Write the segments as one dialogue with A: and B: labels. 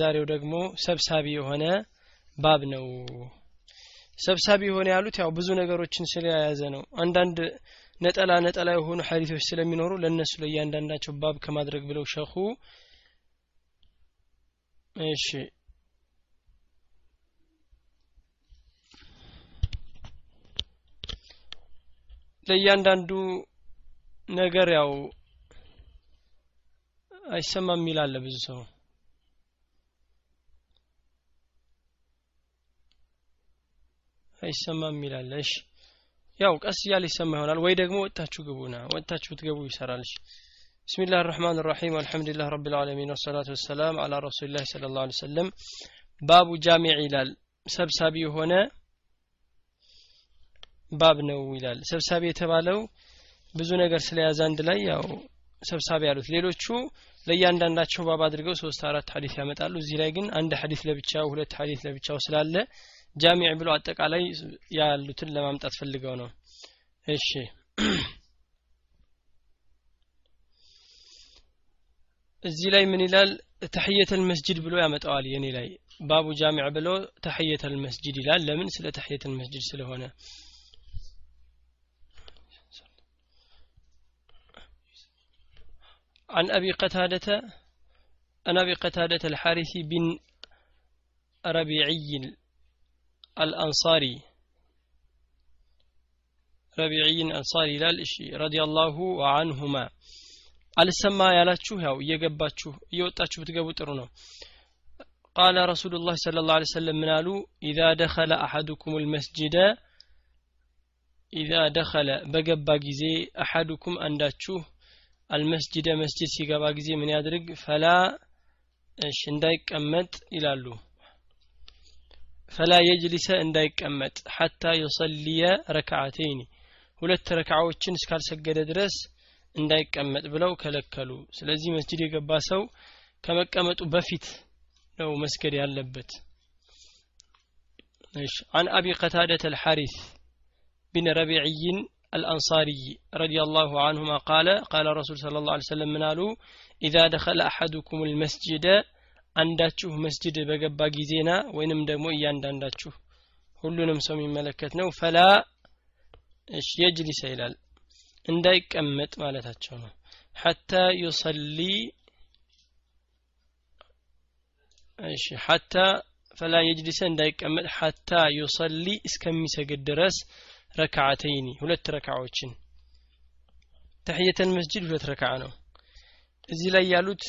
A: ዛሬው ደግሞ ሰብሳቢ የሆነ ባብ ነው። ሰብሳቢ የሆነ ያሉት ያው ብዙ ነገሮችን ስለያዘ ነው። አንዳንድ ነጠላ ነጠላ የሆኑ ሐዲቶች ስለሚኖሩ ለእነሱ ለእያንዳንዳቸው ባብ ከማድረግ ብለው ሸኹ። እሺ። ለእያንዳንዱ ነገር ያው አይሰማም ይላል ብዙ ሰው አይሰማም ይላል እሺ ያው ቀስ እያለ ይሰማ ይሆናል ወይ ደግሞ ወጥታችሁ ግቡና ወጥታችሁ ብትገቡ ይሰራል እሺ بسم الله الرحمن الرحيم والحمد لله رب العالمين والصلاة والسلام على رسول الله صلى الله عليه وسلم باب جامع ይላል ሰብሳቢ የሆነ ባብ ነው ይላል ሰብሳቢ የተባለው ብዙ ነገር ስለያዘ አንድ ላይ ያው ሰብሳቢ ያሉት ሌሎቹ ለእያንዳንዳቸው ባብ አድርገው ሶስት አራት ሀዲስ ያመጣሉ እዚህ ላይ ግን አንድ ሀዲስ ለብቻው ሁለት ሀዲስ ለብቻው ስላለ ጃሚዕ ብሎ አጠቃላይ ያሉትን ለማምጣት ፈልገው ነው እሺ እዚህ ላይ ምን ይላል ተሕየተል መስጅድ ብሎ ያመጣዋል የኔ ላይ ባቡ ጃሚዕ ብሎ ተሕየተል መስጅድ ይላል ለምን ስለ ተሕየተል መስጅድ ስለሆነ عن أبي قتادة عن أبي قتادة الحارث بن ربيعي الأنصاري ربيعي الأنصاري لا الإشي رضي الله عنهما አልሰማ ያላችሁ ያው እየገባችሁ እየወጣችሁ ብትገቡ ጥሩ ነው ቃለ ረሱሉ ላህ ስለ ላ ሰለም ምን አሉ ኢዛ ደኸለ አሐዱኩም ልመስጅደ ኢዛ ደኸለ በገባ ጊዜ አሐዱኩም አንዳችሁ አልመስጅደ መስጅድ ሲገባ ጊዜ ምን ያድርግ ፈላ እሺ እንዳይቀመጥ ይላሉ ፈላ የጅሊሰ እንዳይቀመጥ ሐታ ዩሰልየ ረክዓተይኒ ሁለት ረክዓዎችን እስካልሰገደ ድረስ እንዳይቀመጥ ብለው ከለከሉ ስለዚህ መስጅድ የገባ ሰው ከመቀመጡ በፊት ነው መስገድ ያለበት እሺ عن أبي قتادة الحارث بن ربيعي الأنصاري رضي الله عنهما قال قال رسول صلى الله عليه وسلم من قالوا إذا دخل أحدكم المسجد አንዳችሁ መስጅድ በገባ ጊዜና ወይንም ደግሞ እያንዳንዳችሁ ሁሉንም ሰው የሚመለከት ነው። ፈላ የጅሊሰ ይላል። እንዳይቀመጥ ማለታቸው ነው። ሐታ ዩሰሊ እሺ ሐታ ፈላ የጅሊሰ እንዳይቀመጥ ሐታ ዩሰሊ እስከሚሰግድ ድረስ ረክዓተይኒ ሁለት ረክዓዎችን ተሕየተል መስጅድ ሁለት ረክዓ ነው። እዚህ ላይ ያሉት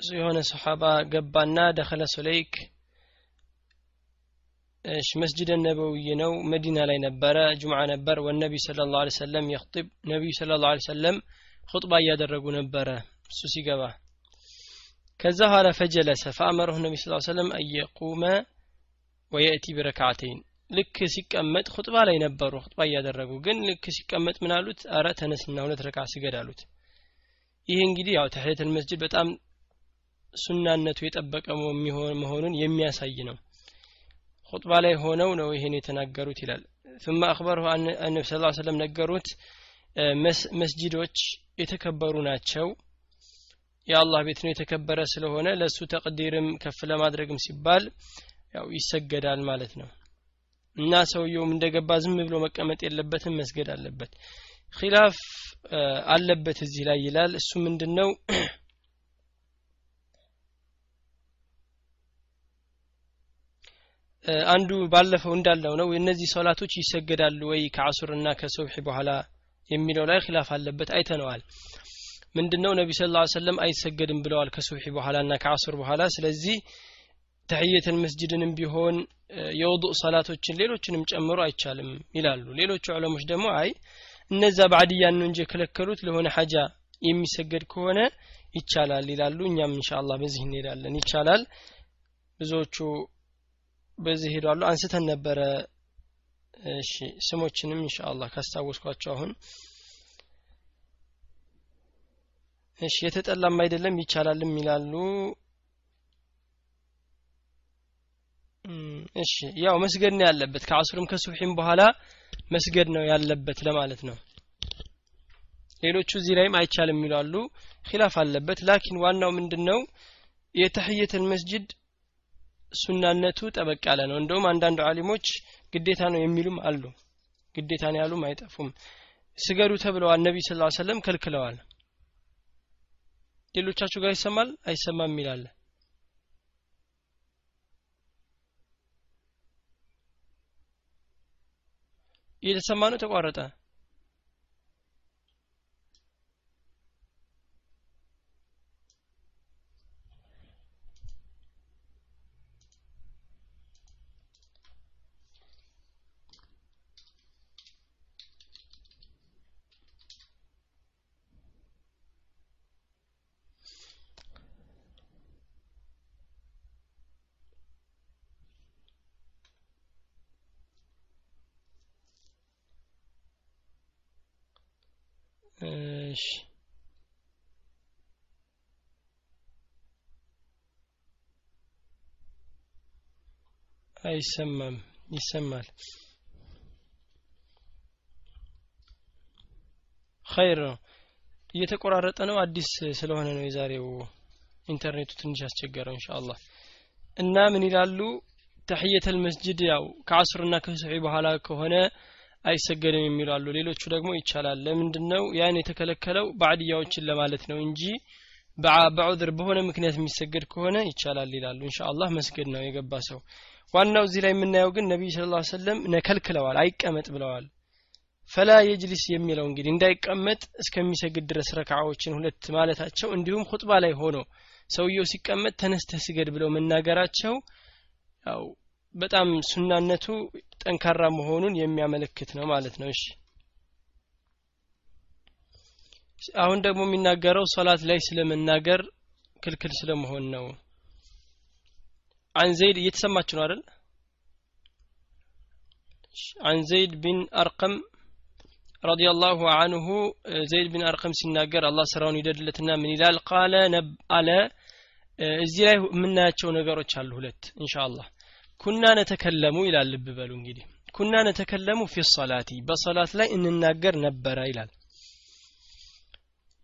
A: የሆነ ሰሓባ ገባና ደኸለ ሱለይክ እሺ መስጅድ ነበውይ ነው። መዲና ላይ ነበረ ጁምዓ ነበር። ወነቢ ስለ ላሁ ሰለም የክጢብ ነቢዩ ስለ ላሁ ሰለም ኹጥባ እያደረጉ ነበረ እሱ ሲገባ። ከዛ ኋላ ፈጀለሰ። ፈአመረሁ ነቢ ስ ሰለም አየቁመ ወየእቲ ቢረክዓተይን ልክ ሲቀመጥ ኹጥባ ላይ ነበሩ ኹጥባ እያደረጉ። ግን ልክ ሲቀመጥ ምን አረ ተነስና ሁለት ረካ ስገድ አሉት። ይህ እንግዲህ ያው ተሕየተል መስጅድ በጣም ሱናነቱ የጠበቀ መሆኑን የሚያሳይ ነው ኹጥባ ላይ ሆነው ነው ይሄን የተናገሩት ይላል ثم أخبره أن النبي صلى الله عليه وسلم ነገሩት መስጂዶች የተከበሩ ናቸው የአላህ ቤት ነው የተከበረ ስለሆነ ለእሱ ተቅዲርም ከፍ ለማድረግም ሲባል ያው ይሰገዳል ማለት ነው እና ሰውየውም እንደገባ ዝም ብሎ መቀመጥ የለበትም መስገድ አለበት ኺላፍ አለበት እዚህ ላይ ይላል እሱ ምንድን ነው አንዱ ባለፈው እንዳለው ነው። እነዚህ ሶላቶች ይሰገዳሉ ወይ ከአሱርና ከሱብሒ በኋላ የሚለው ላይ ኺላፍ አለበት አይተነዋል። ምንድነው? ነቢ ስ ላ ሰለም አይሰገድም ብለዋል ከሱብሒ በኋላ እና ከአሱር በኋላ። ስለዚህ ተሕየተል መስጅድንም ቢሆን የውዱእ ሰላቶችን ሌሎችንም ጨምሮ አይቻልም ይላሉ። ሌሎቹ ዑለሞች ደግሞ አይ እነዛ ባዕድያን ነው እንጂ የከለከሉት ለሆነ ሐጃ የሚሰገድ ከሆነ ይቻላል ይላሉ። እኛም እንሻ አላህ በዚህ እንሄዳለን። ይቻላል። ብዙዎቹ በዚህ ሄዷሉ አንስተን ነበረ። እሺ ስሞችንም ኢንሻአላህ ካስታወስኳቸው አሁን። እሺ የተጠላም አይደለም ይቻላልም ይላሉ። እሺ ያው መስገድ ነው ያለበት። ከአሱርም ከሱብሒም በኋላ መስገድ ነው ያለበት ለማለት ነው። ሌሎቹ እዚህ ላይም አይቻልም ይላሉ። ኺላፍ አለበት። ላኪን ዋናው ምንድነው? የተህየተል መስጅድ ሱናነቱ ጠበቅ ያለ ነው። እንደውም አንዳንድ አሊሞች ግዴታ ነው የሚሉም አሉ። ግዴታ ነው ያሉም አይጠፉም። ስገዱ ተብለዋል ነቢ ስ ሰለም ከልክለዋል። ሌሎቻችሁ ጋር ይሰማል? አይሰማም የሚላለ እየተሰማ ነው ተቋረጠ እሺ። አይሰማም ይሰማል። ኸይር ነው። እየተቆራረጠ ነው አዲስ ስለሆነ ነው የዛሬው ኢንተርኔቱ ትንሽ ያስቸገረው ኢንሻአላህ። እና ምን ይላሉ? ተህየተል መስጅድ ያው ከአስርና ከሱሒ በኋላ ከሆነ አይሰገድም የሚሉ አሉ። ሌሎቹ ደግሞ ይቻላል። ለምንድነው ያን የተከለከለው? ባዕድያዎችን ለማለት ነው እንጂ በዑذር በሆነ ምክንያት የሚሰገድ ከሆነ ይቻላል ይላሉ። ኢንሻአላህ መስገድ ነው የገባ ሰው። ዋናው እዚህ ላይ የምናየው ግን ነቢዩ ስለ ላ ሰለም ነከልክለዋል አይቀመጥ ብለዋል። ፈላ የጅሊስ የሚለው እንግዲህ እንዳይቀመጥ እስከሚሰግድ ድረስ ረክዓዎችን ሁለት ማለታቸው እንዲሁም ሁጥባ ላይ ሆኖ ሰውየው ሲቀመጥ ተነስተህ ስገድ ብለው መናገራቸው ያው በጣም ሱናነቱ ጠንካራ መሆኑን የሚያመለክት ነው ማለት ነው እሺ አሁን ደግሞ የሚናገረው ሶላት ላይ ስለመናገር ክልክል ስለመሆን ነው አን ዘይድ እየተሰማችሁ ነው አይደል عن زيد بن أرقم رضي الله عنه زيد بن أرقم سناجر الله سراون يدلتنا من إلال قال نب على እዚህ ላይ የምናያቸው ነገሮች አሉ ሁለት ኢንሻአላህ ኩና ነተከለሙ ይላል ልብ በሉ እንግዲህ። ኩና ነተከለሙ ፊ ሰላቲ በሰላት ላይ እንናገር ነበረ ይላል።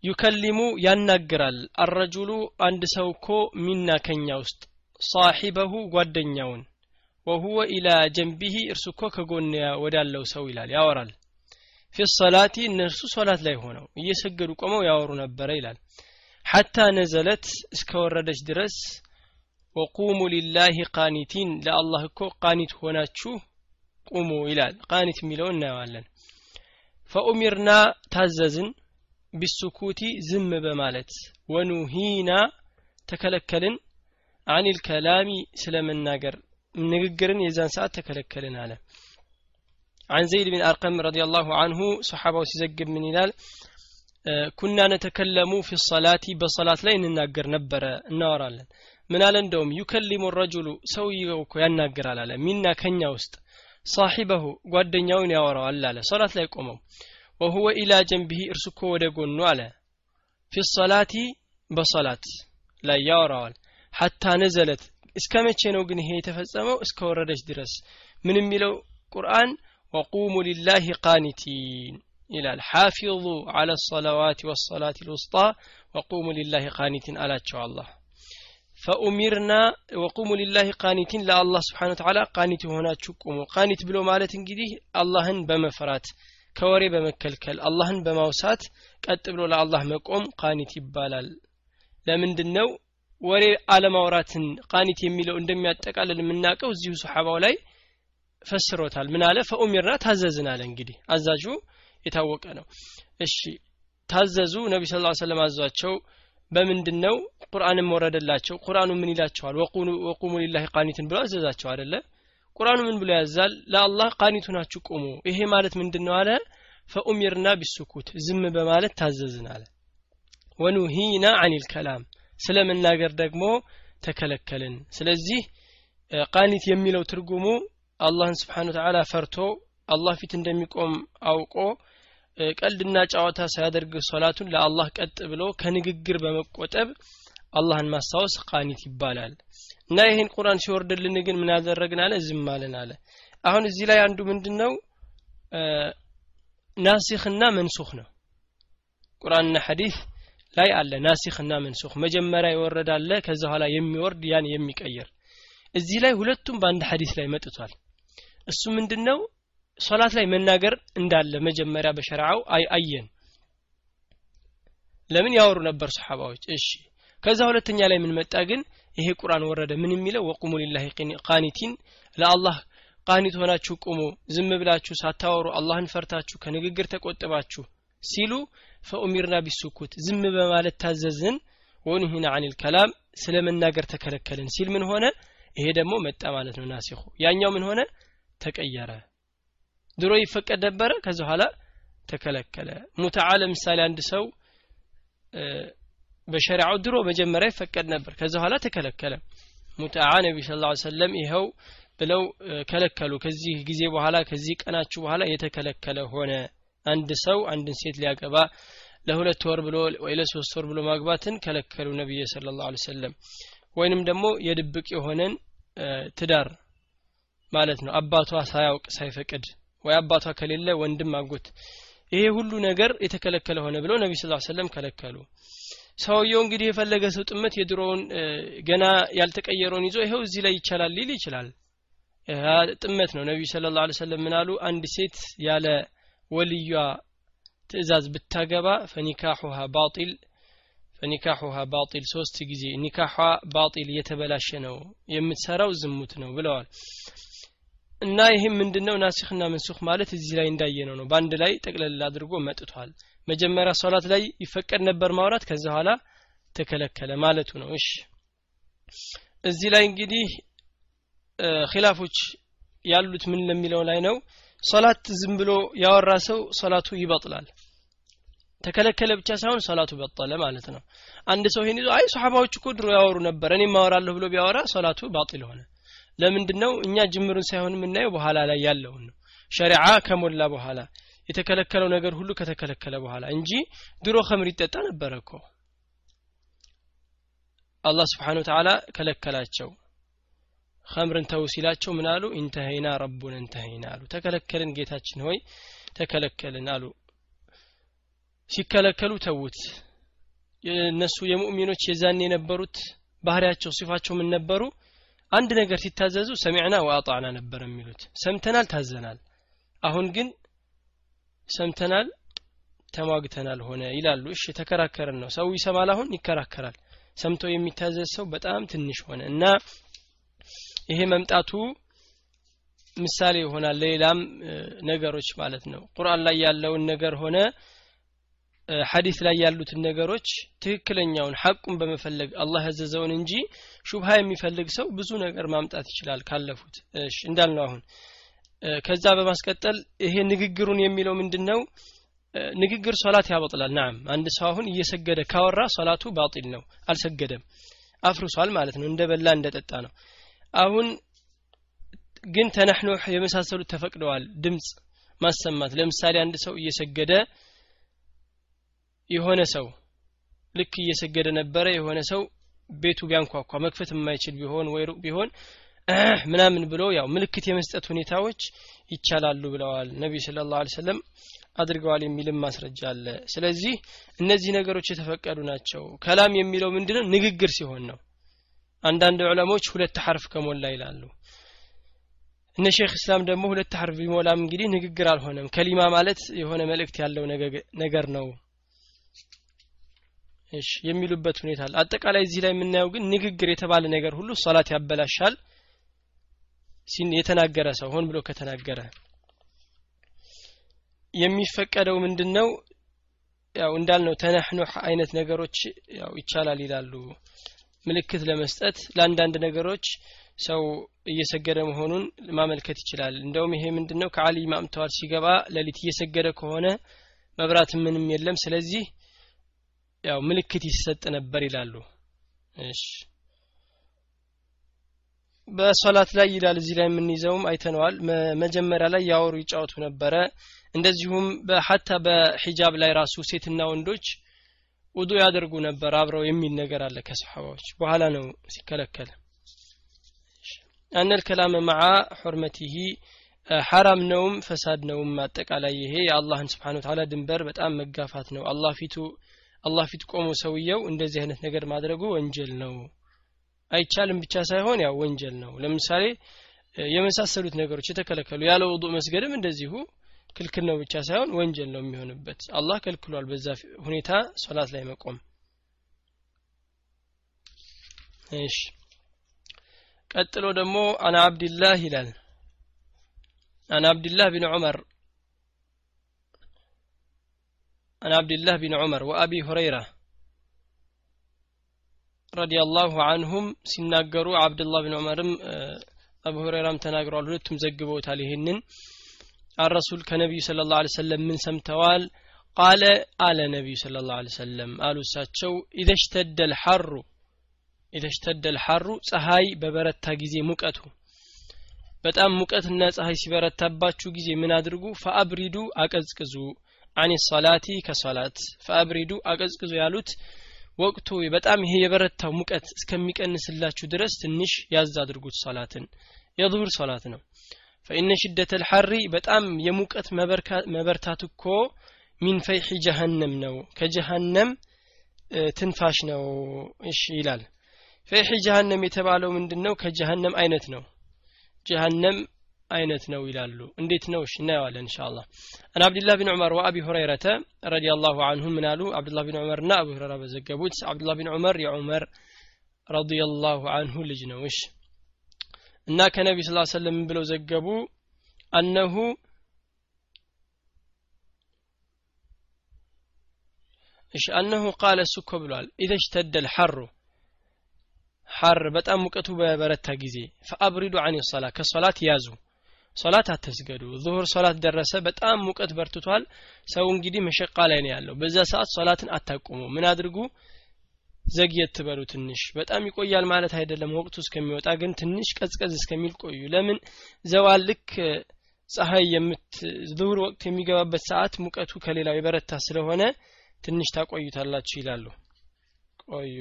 A: ዩከሊሙ ያናግራል። አረጁሉ አንድ ሰው እኮ ሚና ከኛ ውስጥ ሳሒበሁ ጓደኛውን ወሁወ ኢላ ጀንቢሂ እርሱ እኮ ከጎን ወዳለው ሰው ይላል ያወራል። ፊ ሰላቲ እነርሱ ሶላት ላይ ሆነው እየሰገዱ ቆመው ያወሩ ነበረ ይላል። ሐታ ነዘለት እስከ ወረደች ድረስ ወቁሙ ሊላሂ ቃኒቲን ለአላህ እኮ ቃኒት ሆናችሁ ቁሙ ይላል ቃኒት የሚለው እናየዋለን ፈኡሚርና ታዘዝን ቢሱኩቲ ዝም በማለት ወኑሂና ተከለከልን አኒል ከላሚ ስለመናገር ንግግርን የዛን ሰዓት ተከለከልን አለ عن زيد بن أرقم رضي الله عنه صحابة سيزقب من إلال ኩና ነተከለሙ ፊ ሰላቲ በሰላት ላይ እንናገር ነበረ እናወራለን ምን አለ? እንደውም ዩከሊሙ ረጁሉ ሰውየው እኮ ያናግራል አለ። ሚና ከኛ ውስጥ ሳሒበሁ ጓደኛውን ያወራዋል አለ። ሶላት ላይ ቆመው ወሁወ ኢላ ጀንቢሂ እርሱ እኮ ወደ ጎኑ አለ። ፊ ሰላቲ በሰላት ላይ ያወራዋል። ሐታ ነዘለት እስከ መቼ ነው ግን ይሄ የተፈጸመው? እስከ ወረደች ድረስ ምን የሚለው ቁርአን? وقوموا لله قانتين ይላል። حافظوا على الصلوات والصلاة الوسطى وقوموا لله قانتين አላቸው አላህ فأمرنا وقوموا لله قانتين ለአላህ سبحانه تعالى قانت የሆናችሁ ቁሙ። قانت ብሎ ማለት እንግዲህ አላህን በመፍራት ከወሬ በመከልከል አላህን በማውሳት ቀጥ ብሎ ለአላህ መቆም قانت ይባላል። ለምንድን ነው ወሬ አለማውራትን ቃኒት የሚለው እንደሚያጠቃልል የምናውቀው እዚሁ ሰሓባው ላይ ፈስሮታል። ምን አለ? ፈኡሚርና ታዘዝን አለ እንግዲህ። አዛዡ የታወቀ ነው። እሺ ታዘዙ። ነቢ ስ ሰለም አዟቸው በምንድን ነው ቁርአንም ወረደላቸው ቁርአኑ ምን ይላቸዋል? ወቁሙ ሊላሂ ቃኒትን ብሎ አዘዛቸው አደለ ቁርአኑ ምን ብሎ ያዛል? ለአላህ ቃኒቱ ናችሁ ቁሙ። ይሄ ማለት ምንድን ነው አለ? ፈኡሚርና ቢሱኩት ዝም በማለት ታዘዝን አለ። ወኑሂና አኒል ከላም ስለ መናገር ደግሞ ተከለከልን። ስለዚህ ቃኒት የሚለው ትርጉሙ አላህን ስብሓን ተዓላ ፈርቶ አላህ ፊት እንደሚቆም አውቆ ቀልድና ጨዋታ ሳያደርግ ሶላቱን ለአላህ ቀጥ ብሎ ከንግግር በመቆጠብ አላህን ማስታወስ ቃኒት ይባላል። እና ይህን ቁርአን ሲወርድልን ግን ምን ያደረግን አለ? ዝም አለን አለ። አሁን እዚህ ላይ አንዱ ምንድን ነው መንሱክ ነው። ቁርአንና ሐዲስ ላይ አለ። ናሲክና መንሱክ መጀመሪያ ይወረዳለ ከዛ ኋላ የሚወርድ ያን የሚቀይር። እዚህ ላይ ሁለቱም በአንድ ሐዲስ ላይ መጥቷል። እሱ ምንድነው ሶላት ላይ መናገር እንዳለ መጀመሪያ በሸርዓው አየን። ለምን ያወሩ ነበር ሰሓባዎች? እሺ ከዛ ሁለተኛ ላይ ምን መጣ ግን? ይሄ ቁርአን ወረደ። ምን የሚለው? ወቁሙ ሊላሂ ቃኒቲን ለአላህ ቃኒት ሆናችሁ ቁሙ ዝም ብላችሁ ሳታወሩ አላህን ፈርታችሁ ከንግግር ተቆጥባችሁ ሲሉ ፈኡሚርና ቢሱኩት ዝም በማለት ታዘዝን። ወንሂና አኒል ከላም ስለ መናገር ተከለከልን ሲል ምን ሆነ? ይሄ ደግሞ መጣ ማለት ነው ናሲኹ። ያኛው ምን ሆነ? ተቀየረ ድሮ ይፈቀድ ነበረ ከዚ በኋላ ተከለከለ። ሙተዓ ለምሳሌ አንድ ሰው በሸሪዓው ድሮ መጀመሪያ ይፈቀድ ነበር ከዚ በኋላ ተከለከለ። ሙተዓ ነቢ ስ ሰለም ይኸው ብለው ከለከሉ። ከዚህ ጊዜ በኋላ ከዚህ ቀናችሁ በኋላ የተከለከለ ሆነ። አንድ ሰው አንድን ሴት ሊያገባ ለሁለት ወር ብሎ ወይ ለሶስት ወር ብሎ ማግባትን ከለከሉ ነቢይ ስለ ላሁ ሰለም ወይንም ደግሞ የድብቅ የሆነን ትዳር ማለት ነው። አባቷ ሳያውቅ ሳይፈቅድ ወይ አባቷ ከሌለ ወንድም አጎት። ይሄ ሁሉ ነገር የተከለከለ ሆነ ብለው ነቢ ስ ሰለም ከለከሉ። ሰውየው እንግዲህ የፈለገ ሰው ጥመት የድሮውን ገና ያልተቀየረውን ይዞ ይኸው እዚህ ላይ ይቻላል ሊል ይችላል። ጥመት ነው። ነቢዩ ስለ ላ ሰለም ምን አሉ? አንድ ሴት ያለ ወልዩዋ ትእዛዝ ብታገባ ፈኒካሑሃ ባጢል ፈኒካሑሃ ባጢል ሶስት ጊዜ ኒካሿ ባጢል እየተበላሸ ነው የምትሰራው ዝሙት ነው ብለዋል እና ይህም ምንድነው? ናሲክና መንሱክ ማለት እዚህ ላይ እንዳየነው ነው። በአንድ ላይ ጠቅለል አድርጎ መጥቷል። መጀመሪያ ሶላት ላይ ይፈቀድ ነበር ማውራት ከዛ በኋላ ተከለከለ ማለቱ ነው። እሺ እዚህ ላይ እንግዲህ ኺላፎች ያሉት ምን ለሚለው ላይ ነው። ሶላት ዝም ብሎ ያወራ ሰው ሶላቱ ይበጥላል። ተከለከለ ብቻ ሳይሆን ሶላቱ በጠለ ማለት ነው። አንድ ሰው ይሄን ይዞ አይ ሰሓባዎች እኮ ድሮ ያወሩ ነበር እኔ ማወራለሁ ብሎ ቢያወራ ሶላቱ باطل ሆነ ለምንድን ነው እኛ ጅምሩን ሳይሆን የምናየው በኋላ ላይ ያለውን ነው? ሸሪዓ ከሞላ በኋላ የተከለከለው ነገር ሁሉ ከተከለከለ በኋላ እንጂ ድሮ ከምር ይጠጣ ነበረ እኮ። አላህ ስብሓን ወተዓላ ከለከላቸው። ከምርን ተው ሲላቸው ምን አሉ? ኢንተሀይና ረቡን እንተሀይና አሉ። ተከለከልን ጌታችን ሆይ ተከለከልን አሉ። ሲከለከሉ ተዉት። እነሱ የሙእሚኖች የዛን የነበሩት ባህሪያቸው ሲፋቸው ምን ነበሩ አንድ ነገር ሲታዘዙ ሰሚዕና ወአጣዕና ነበር የሚሉት። ሰምተናል ታዘናል። አሁን ግን ሰምተናል ተሟግተናል ሆነ ይላሉ። እሺ ተከራከርን ነው። ሰው ይሰማል አሁን ይከራከራል። ሰምቶ የሚታዘዝ ሰው በጣም ትንሽ ሆነ እና ይሄ መምጣቱ ምሳሌ ይሆናል ለሌላም ነገሮች ማለት ነው። ቁርአን ላይ ያለውን ነገር ሆነ ሐዲስ ላይ ያሉትን ነገሮች ትክክለኛውን ሐቁን በመፈለግ አላህ ያዘዘውን እንጂ ሹብሃ የሚፈልግ ሰው ብዙ ነገር ማምጣት ይችላል ካለፉት። እሺ እንዳልነው አሁን ከዛ በማስቀጠል ይሄ ንግግሩን የሚለው ምንድን ነው ንግግር ሶላት ያበጥላል። ናም አንድ ሰው አሁን እየሰገደ ካወራ ሶላቱ ባጢል ነው አልሰገደም። አፍርሷል ማለት ነው እንደ በላ እንደ ጠጣ ነው። አሁን ግን ተነሕኑሕ የመሳሰሉት ተፈቅደዋል ድምፅ ማሰማት። ለምሳሌ አንድ ሰው እየሰገደ የሆነ ሰው ልክ እየሰገደ ነበረ የሆነ ሰው ቤቱ ቢያንኳኳ መክፈት የማይችል ቢሆን ወይ ሩቅ ቢሆን ምናምን ብሎ ያው ምልክት የመስጠት ሁኔታዎች ይቻላሉ ብለዋል። ነቢዩ ስለ ላሁ ሰለም አድርገዋል የሚልም ማስረጃ አለ። ስለዚህ እነዚህ ነገሮች የተፈቀዱ ናቸው። ከላም የሚለው ምንድነው? ንግግር ሲሆን ነው። አንዳንድ ዑለሞች ሁለት ሐርፍ ከሞላ ይላሉ። እነ ሼክ እስላም ደግሞ ሁለት ሐርፍ ቢሞላም እንግዲህ ንግግር አልሆነም። ከሊማ ማለት የሆነ መልእክት ያለው ነገር ነው እሺ የሚሉበት ሁኔታ አለ። አጠቃላይ እዚህ ላይ የምናየው ግን ንግግር የተባለ ነገር ሁሉ ሶላት ያበላሻል የተናገረ ሰው ሆን ብሎ ከተናገረ። የሚፈቀደው ምንድነው? ያው እንዳልነው ተነህኑህ አይነት ነገሮች ያው ይቻላል ይላሉ። ምልክት ለመስጠት ለአንዳንድ ነገሮች ሰው እየሰገደ መሆኑን ማመልከት ይችላል። እንደውም ይሄ ምንድነው? ከአሊ ማምተዋል ሲገባ ሌሊት እየሰገደ ከሆነ መብራት ምንም የለም። ስለዚህ ያው ምልክት ይሰጥ ነበር ይላሉ። እሺ። በሶላት ላይ ይላል እዚህ ላይ የምንይዘውም አይተነዋል። መጀመሪያ ላይ ያወሩ ይጫወቱ ነበረ። እንደዚሁም በሀታ በሂጃብ ላይ ራሱ ሴትና ወንዶች ውዱ ያደርጉ ነበር አብረው የሚል ነገር አለ ከሰሓባዎች። በኋላ ነው ሲከለከል። አነ ልከላመ መዓ ሑርመቲሂ ሐራም ነውም ፈሳድ ነውም አጠቃላይ ይሄ የአላህን ስብሓን ድንበር በጣም መጋፋት ነው። አላህ ፊቱ አላህ ፊት ቆሞ ሰውየው እንደዚህ አይነት ነገር ማድረጉ ወንጀል ነው። አይቻልም ብቻ ሳይሆን ያው ወንጀል ነው። ለምሳሌ የመሳሰሉት ነገሮች የተከለከሉ ያለ ውዱእ መስገድም እንደዚሁ ክልክል ነው ብቻ ሳይሆን ወንጀል ነው የሚሆንበት። አላህ ከልክሏል በዛ ሁኔታ ሶላት ላይ መቆም። እሺ። ቀጥሎ ደግሞ አና አብድላህ ይላል። አን አብድላህ ቢን ዑመር عن عبد الله بن عمر وأبي هريرة رضي الله عنهم سناقروا عبد الله بن عمر أبو هريرة تناقروا ሁለቱም ዘግበውታል ይህንን الرسول كنبي صلى الله عليه وسلم من سمتوال قال آل نبي صلى الله عليه وسلم قالوا ساتشو إذا اشتد الحر إذا اشتد الحر ፀሐይ በበረታ ጊዜ ሙቀቱ በጣም ሙቀትና ፀሐይ ሲበረታባችሁ ጊዜ ምን አድርጉ ፈአብሪዱ አቀዝቅዙ አኒ ሰላቲ ከሰላት ፈአብሪዱ አቀዝቅዙ ያሉት ወቅቱ በጣም ይሄ የበረታው ሙቀት እስከሚቀንስላችሁ ድረስ ትንሽ ያዝ አድርጉት ሰላትን የዙሁር ሰላት ነው። ፈኢነ ሽደተ ልሐሪ በጣም የሙቀት መበርታት እኮ من فيح جهنم ነው። ከጀሃነም ትንፋሽ ነው። እሺ ይላል። فيح جهنم የተባለው ምንድን ነው ከጀሃነም አይነት ነው። ጀሃነም አይነት ነው ይላሉ። እንዴት ነው? እሺ እናየዋለን إن شاء الله عن عبد الله بن عمر وأبي هريرة رضي الله عنه ምን አሉ? አብዱላህ ቢን ዑመር ና አቡ ሁረራ በዘገቡት አብዱላህ ቢን ዑመር የዑመር رضي الله عنه ልጅ ነው። እሺ እና ከነቢ صلى الله عليه وسلم ብለው ዘገቡ أنه እሺ أنه قال እሱ እኮ ብሏል። إذا اشتد الحر حر በጣም ሙቀቱ በበረታ ጊዜ فأبردوا عن الصلاة ከሶላት ያዙ ሶላት አትስገዱ። ዙሁር ሶላት ደረሰ በጣም ሙቀት በርትቷል። ሰው እንግዲህ መሸቃ ላይ ነው ያለው። በዛ ሰዓት ሶላትን አታቁሙ። ምን አድርጉ? ዘግየት ትበሉ ትንሽ። በጣም ይቆያል ማለት አይደለም ወቅቱ እስከሚወጣ ግን ትንሽ ቀዝቀዝ እስከሚል ቆዩ። ለምን? ዘዋል ልክ ፀሐይ የምት ዙሁር ወቅት የሚገባበት ሰዓት ሙቀቱ ከሌላው የበረታ ስለሆነ ትንሽ ታቆዩታላችሁ ይላሉ። ቆዩ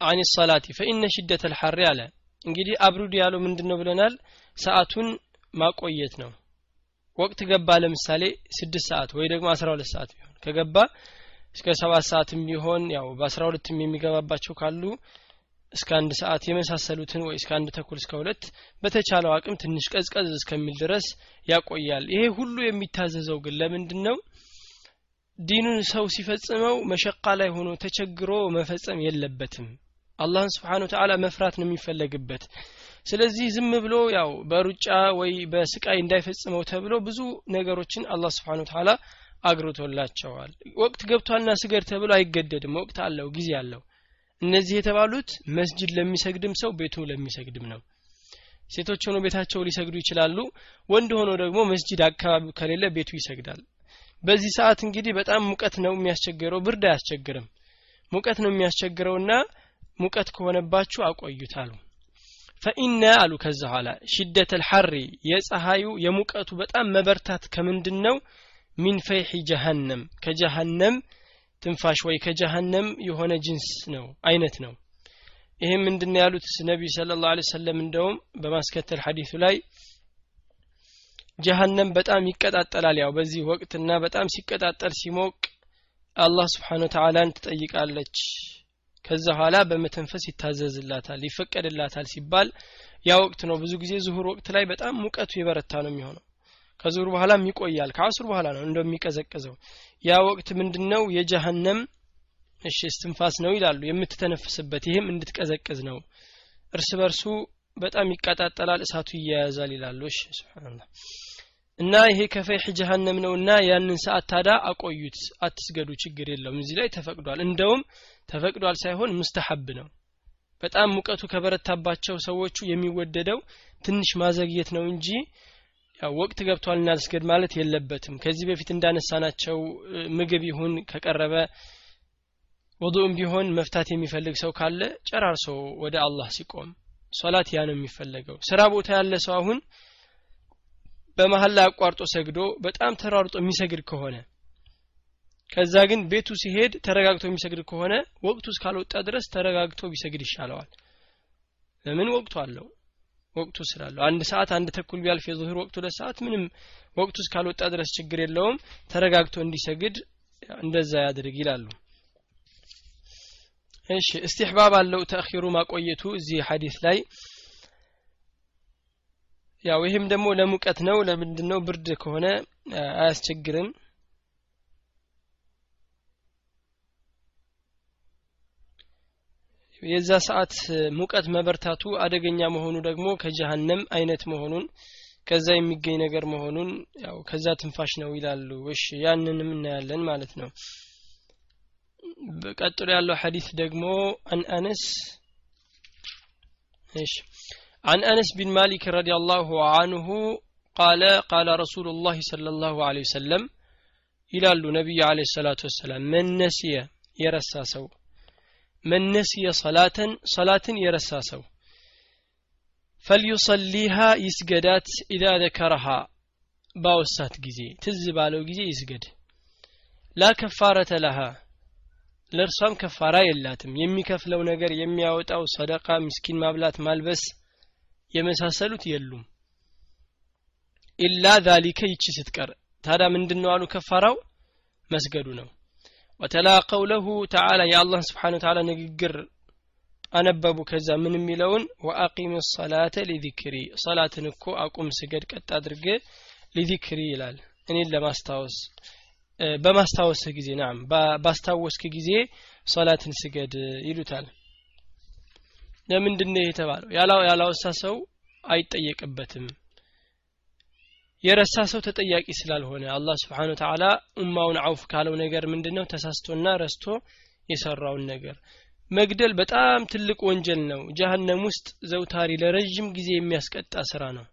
A: አን ሰላቲ ፈኢነ ሽደት ልሐሪ አለ። እንግዲህ አብሩድ ያለው ምንድን ነው ብለናል? ሰዓቱን ማቆየት ነው። ወቅት ገባ ለምሳሌ ስድስት ሰዓት ወይ ደግሞ አስራ ሁለት ሰዓት ቢሆን። ከገባ እስከ ሰባት ሰዓትም ቢሆን ያው በአስራ ሁለትም የሚገባባቸው ካሉ እስከ አንድ ሰዓት የመሳሰሉትን ወይ እስከ አንድ ተኩል እስከ ሁለት በተቻለው አቅም ትንሽ ቀዝቀዝ እስከሚል ድረስ ያቆያል። ይሄ ሁሉ የሚታዘዘው ግን ለምንድን ነው ዲኑን ሰው ሲፈጽመው መሸቃ ላይ ሆኖ ተቸግሮ መፈጸም የለበትም አላህን ስብሓን ተዓላ መፍራት ነው የሚፈለግበት። ስለዚህ ዝም ብሎ ያው በሩጫ ወይ በስቃይ እንዳይፈጽመው ተብሎ ብዙ ነገሮችን አላህ ስብሓን ተዓላ አግርቶላቸዋል። ወቅት ገብቷልና ስገድ ተብሎ አይገደድም። ወቅት አለው ጊዜ አለው። እነዚህ የተባሉት መስጅድ ለሚሰግድም ሰው ቤቱ ለሚሰግድም ነው። ሴቶች ሆኖ ቤታቸው ሊሰግዱ ይችላሉ። ወንድ ሆኖ ደግሞ መስጅድ አካባቢ ከሌለ ቤቱ ይሰግዳል። በዚህ ሰዓት እንግዲህ በጣም ሙቀት ነው የሚያስቸግረው ብርድ አያስቸግርም። ሙቀት ነው የሚያስቸግረውና ሙቀት ከሆነባችሁ አቆዩት አሉ። ፈኢነ አሉ ከዛ ኋላ ሽደት ልሐሪ የፀሐዩ የሙቀቱ በጣም መበርታት ከምንድን ነው ሚን ፈይሒ ጀሃነም ከጀሃነም ትንፋሽ ወይ ከጀሃነም የሆነ ጅንስ ነው አይነት ነው። ይህም ምንድን ያሉት? ነቢዩ ስለ ላሁ ሰለም እንደውም በማስከተል ሐዲሱ ላይ ጀሃነም በጣም ይቀጣጠላል። ያው በዚህ ወቅትና በጣም ሲቀጣጠል ሲሞቅ አላህ ስብሓን ተዓላን ትጠይቃለች ከዛ ኋላ በመተንፈስ ይታዘዝላታል ይፈቀድላታል ሲባል ያ ወቅት ነው። ብዙ ጊዜ ዙሁር ወቅት ላይ በጣም ሙቀቱ የበረታ ነው የሚሆነው። ከዙሁር በኋላም ይቆያል ከአሱር በኋላ ነው እንደሚቀዘቅዘው። ያ ወቅት ምንድነው? የጀሃነም እሺ እስትንፋስ ነው ይላሉ። የምትተነፍስበት ይህም እንድትቀዘቅዝ ነው። እርስ በርሱ በጣም ይቀጣጠላል እሳቱ ይያያዛል ይላሉ። እሺ ስብሓንላህ እና ይሄ ከፈይሕ ጀሃነም ነው እና ያንን ሰዓት ታዳ አቆዩት አትስገዱ ችግር የለውም እዚህ ላይ ተፈቅዷል። እንደውም ተፈቅዷል ሳይሆን ሙስተሐብ ነው። በጣም ሙቀቱ ከበረታባቸው ሰዎቹ የሚወደደው ትንሽ ማዘግየት ነው እንጂ ያው ወቅት ገብቷል እናስገድ ማለት የለበትም። ከዚህ በፊት እንዳነሳናቸው ምግብ ይሁን ከቀረበ ወዱእም ቢሆን መፍታት የሚፈልግ ሰው ካለ ጨራርሶ ወደ አላህ ሲቆም ሶላት ያ ነው የሚፈለገው። ስራ ቦታ ያለ ሰው አሁን በመሀል ላይ አቋርጦ ሰግዶ በጣም ተሯርጦ የሚሰግድ ከሆነ ከዛ ግን ቤቱ ሲሄድ ተረጋግቶ የሚሰግድ ከሆነ ወቅቱ እስካልወጣ ድረስ ተረጋግቶ ቢሰግድ ይሻለዋል። ለምን ወቅቱ አለው? ወቅቱ ስላለው። አንድ ሰዓት አንድ ተኩል ቢያልፍ የዙህር ወቅቱ ሁለት ምንም ወቅቱ እስካልወጣ ድረስ ችግር የለውም። ተረጋግቶ እንዲሰግድ እንደዛ ያድርግ ይላሉ። እሺ እስትሕባብ አለው ተእኺሩ ማቆየቱ እዚህ ሐዲስ ላይ። ያው ይህም ደግሞ ለሙቀት ነው ለምንድን ነው ብርድ ከሆነ አያስቸግርም የዛ ሰዓት ሙቀት መበርታቱ አደገኛ መሆኑ ደግሞ ከጀሃነም አይነት መሆኑን ከዛ የሚገኝ ነገር መሆኑን ያው ከዛ ትንፋሽ ነው ይላሉ እሺ ያንንም እናያለን ማለት ነው ቀጥሎ ያለው ሐዲስ ደግሞ አን አነስ እሺ عن أنس بن مالك رضي الله عنه قال قال رسول الله صلى الله عليه وسلم إلى النبي عليه الصلاة والسلام من نسي يرسى سو من نسي صلاة صلاة يرسى سو فليصليها يسجدات إذا ذكرها باوسات جزي تزبالو جزي يسجد لا كفارة لها ለእርሷም ከፋራ የላትም የሚከፍለው ነገር የሚያወጣው ሰደቃ ምስኪን ማብላት ማልበስ የመሳሰሉት የሉም ኢላ ዛሊከ ይቺ ስትቀር ታዲያ ምንድን ነው አሉ ከፋራው መስገዱ ነው ወተላ ቀውለሁ ተዓላ የአላህን ስብሓን ተዓላ ንግግር አነበቡ። ከዛ ምን የሚለውን ወአቂም ሰላተ ሊዚክሪ ሰላትን እኮ አቁም ስገድ ቀጥ አድርገ ሊዚክሪ ይላል። እኔን ለማስታወስ በማስታወስህ ጊዜ ናም ባስታወስክ ጊዜ ሶላትን ስገድ ይሉታል። ለምንድን ነው የተባለው? ያላወሳ ሰው አይጠየቅበትም የረሳ ሰው ተጠያቂ ስላልሆነ አላህ ስብሓን ተዓላ ኡማውን አውፍ ካለው ነገር ምንድን ነው ተሳስቶና ረስቶ የሰራውን ነገር። መግደል በጣም ትልቅ ወንጀል ነው። ጀሀነም ውስጥ ዘውታሪ ለረዥም ጊዜ የሚያስቀጣ ስራ ነው።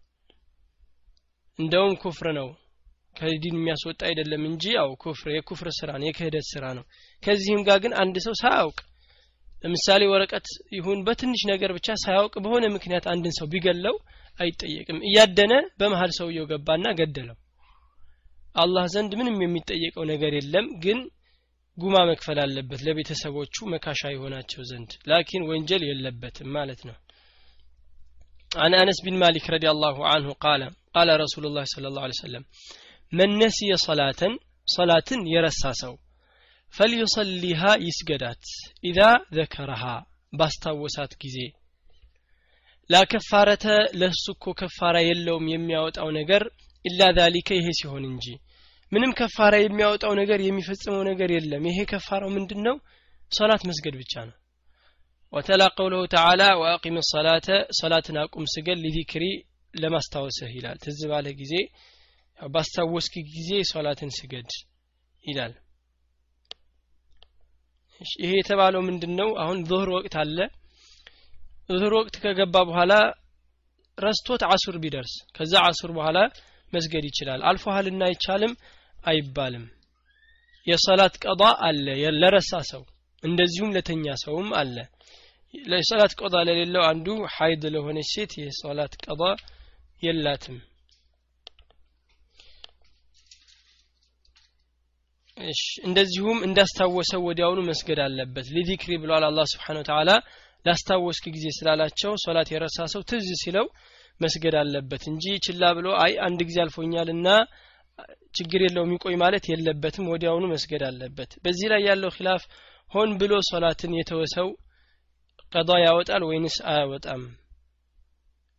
A: እንደውም ኩፍር ነው። ከዲን የሚያስወጣ አይደለም እንጂ ያው ኩፍር የኩፍር ስራ ነው የክህደት ስራ ነው። ከዚህም ጋር ግን አንድ ሰው ሳያውቅ ለምሳሌ ወረቀት ይሁን በትንሽ ነገር ብቻ ሳያውቅ በሆነ ምክንያት አንድን ሰው ቢገለው አይጠየቅም እያደነ በመሀል ሰውየው ገባና ገደለው አላህ ዘንድ ምንም የሚጠየቀው ነገር የለም ግን ጉማ መክፈል አለበት ለቤተሰቦቹ መካሻ የሆናቸው ዘንድ ላኪን ወንጀል የለበትም ማለት ነው عن أنس بن مالك رضي الله عنه قال قال رسول الله صلى الله عليه وسلم من نسي صلاة صلاة يرسى سو فليصليها يسجدات إذا ذكرها باستوسات ጊዜ ላ ከፋረተ ለሱ እኮ ከፋራ የለውም የሚያወጣው ነገር ኢላ ዛሊከ ይሄ ሲሆን እንጂ ምንም ከፋራ የሚያወጣው ነገር የሚፈጽመው ነገር የለም ይሄ ከፋራው ምንድን ነው ሶላት መስገድ ብቻ ነው ወተላ ቀውለሁ ተዓላ ወአቂም ሰላተ ሰላትን አቁም ስገድ ሊዚክሪ ለማስታወስህ ይላል ትዝ ባለ ጊዜ ባስታወስክ ጊዜ ሶላትን ስገድ ይላል ይሄ የተባለው ምንድን ነው አሁን ዙህር ወቅት አለ ዙህር ወቅት ከገባ በኋላ ረስቶት አሱር ቢደርስ ከዛ አሱር በኋላ መስገድ ይችላል። አልፎሃልና አይቻልም አይባልም። የሰላት قضاء አለ ለረሳ ሰው እንደዚሁም ለተኛ ሰውም አለ። ለሰላት قضاء ለሌለው አንዱ حيض ለሆነች ሴት የሰላት قضاء የላትም። እንደዚሁም እንዳስታወሰው ወዲያውኑ መስገድ አለበት። لذكري ብሏል አላህ سبحانه وتعالى ላስታወስክ ጊዜ ስላላቸው ሶላት የረሳ ሰው ትዝ ሲለው መስገድ አለበት እንጂ ችላ ብሎ አይ አንድ ጊዜ አልፎኛልና ችግር የለውም ይቆይ ማለት የለበትም ወዲያውኑ መስገድ አለበት። በዚህ ላይ ያለው خلاف ሆን ብሎ ሶላትን የተወ ሰው قضاء ያወጣል ወይንስ አያወጣም?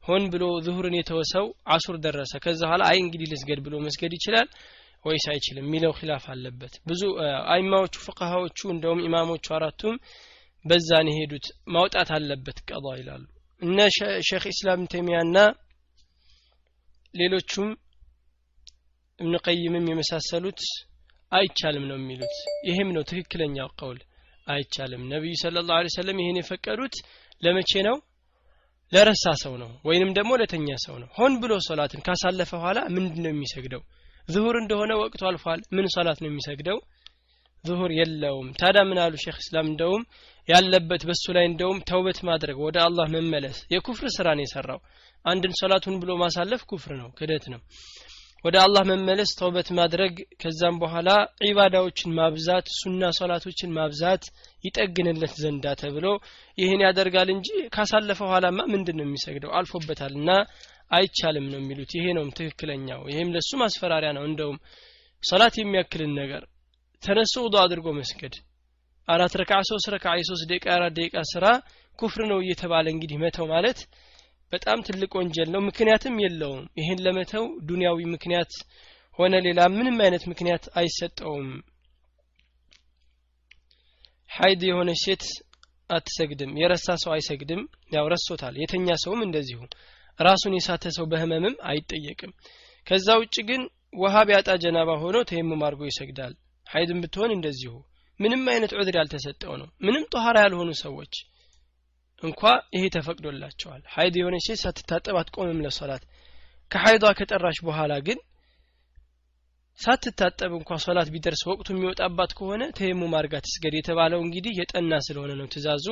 A: ሆን ብሎ ዙሁርን የተወ ሰው አሱር ደረሰ ከዛ በኋላ አይ እንግዲህ ልስገድ ብሎ መስገድ ይችላል ወይስ አይችልም የሚለው خلاف አለበት። ብዙ አይማዎቹ ፍቅሃዎቹ እንደውም ኢማሞቹ አራቱም በዛን የሄዱት። ማውጣት አለበት قضاء ይላሉ። እነ ሼክ ኢስላም ተሚያና ሌሎቹም እብን ቀይምም የመሳሰሉት አይቻልም ነው የሚሉት። ይህም ነው ትክክለኛው ቀውል። አይቻልም። ነቢዩ ስለ ላሁ ሰለም ይህን የፈቀዱት ለመቼ ነው? ለረሳ ሰው ነው ወይንም ደግሞ ለተኛ ሰው ነው። ሆን ብሎ ሶላትን ካሳለፈ በኋላ ምንድን ነው የሚሰግደው? ዙሁር እንደሆነ ወቅቱ አልፏል። ምን ሶላት ነው የሚሰግደው ዙሁር የለውም። ታዲያ ምን አሉ ሼክ እስላም እንደውም ያለበት በሱ ላይ እንደውም ተውበት ማድረግ ወደ አላህ መመለስ የኩፍር ስራ ነው የሰራው። አንድን ሶላቱን ብሎ ማሳለፍ ኩፍር ነው ክደት ነው። ወደ አላህ መመለስ ተውበት ማድረግ ከዛም በኋላ ዒባዳዎችን ማብዛት ሱና ሶላቶችን ማብዛት ይጠግንለት ዘንዳ ተብሎ ይህን ያደርጋል እንጂ ካሳለፈ ኋላማ ምንድን ነው የሚሰግደው? አልፎበታል እና አይቻልም ነው የሚሉት። ይሄ ነው ትክክለኛው። ይሄም ለሱ ማስፈራሪያ ነው። እንደውም ሰላት የሚያክልን ነገር ተነስቶ ውዱ አድርጎ መስገድ። አራት ረክዓ ሶስት ረክዓ የሶስት ደቂቃ አራት ደቂቃ ስራ ኩፍር ነው እየተባለ እንግዲህ መተው ማለት በጣም ትልቅ ወንጀል ነው። ምክንያትም የለውም። ይህን ለመተው ዱንያዊ ምክንያት ሆነ ሌላ ምንም አይነት ምክንያት አይሰጠውም። ሀይድ የሆነች ሴት አትሰግድም። የረሳ ሰው አይሰግድም። ያው ረሶታል የተኛ ሰውም እንደዚሁ። ራሱን የሳተ ሰው በህመምም አይጠየቅም። ከዛ ውጭ ግን ውሃ ቢያጣ ጀናባ ሆኖ ተየሙም አድርጎ ይሰግዳል ሀይድም ብትሆን እንደዚሁ። ምንም አይነት عذر ያልተሰጠው ነው። ምንም طهارة ያልሆኑ ሰዎች እንኳ ይሄ ተፈቅዶላቸዋል። حيض የሆነች ሴት ሳትታጠብ አትቆምም ለሶላት። ከሀይዷ ከጠራች በኋላ ግን ሳትታጠብ እንኳ ሶላት ቢደርስ ወቅቱ የሚወጣባት ከሆነ تيمم አድርጋ ትስገድ የተባለው እንግዲህ የጠና ስለሆነ ነው ትእዛዙ።